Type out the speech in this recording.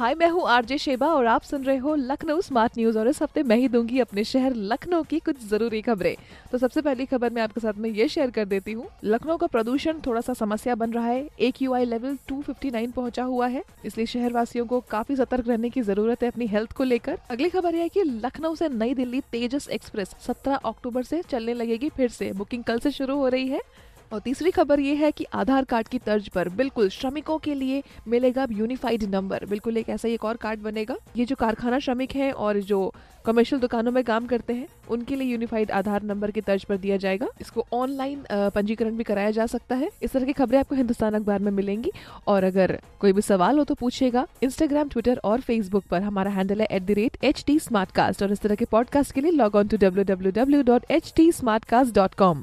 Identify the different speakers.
Speaker 1: हाय, मैं हूँ RJ Sheba और आप सुन रहे हो लखनऊ स्मार्ट न्यूज़ और इस हफ़्ते मैं ही दूँगी अपने शहर लखनऊ की कुछ ज़रूरी खबरें। तो सबसे पहली खबर मैं आपके साथ में ये शेयर कर देती हूँ। लखनऊ का प्रदूषण थोड़ा सा समस्या बन रहा है। एक यू लेवल 259 पहुँचा हुआ है। इसलिए शहर वासियों को काफ़ी सतर्क रहने की ज़रूरत है अपनी हेल्थ को लेकर। अगली खबर यह है की लखनऊ से नई दिल्ली तेजस एक्सप्रेस 17 अक्टूबर से चलने लगेगी फिर से। बुकिंग कल से शुरू हो रही है। और तीसरी खबर ये है कि आधार कार्ड की तर्ज पर बिल्कुल श्रमिकों के लिए मिलेगा यूनिफाइड नंबर बिल्कुल एक ऐसा एक और कार्ड बनेगा। ये जो कारखाना श्रमिक हैं और जो कमर्शियल दुकानों में काम करते हैं, उनके लिए यूनिफाइड आधार नंबर की तर्ज पर दिया जाएगा। इसको ऑनलाइन पंजीकरण भी कराया जा सकता है। इस तरह की खबरें आपको हिंदुस्तान अखबार में मिलेंगी। और अगर कोई भी सवाल हो तो पूछेगा इंस्टाग्राम ट्विटर और फेसबुक पर। हमारा हैंडल है at the rate H T और इस तरह के पॉडकास्ट के लिए log on to W W W dot H T smartcast dot com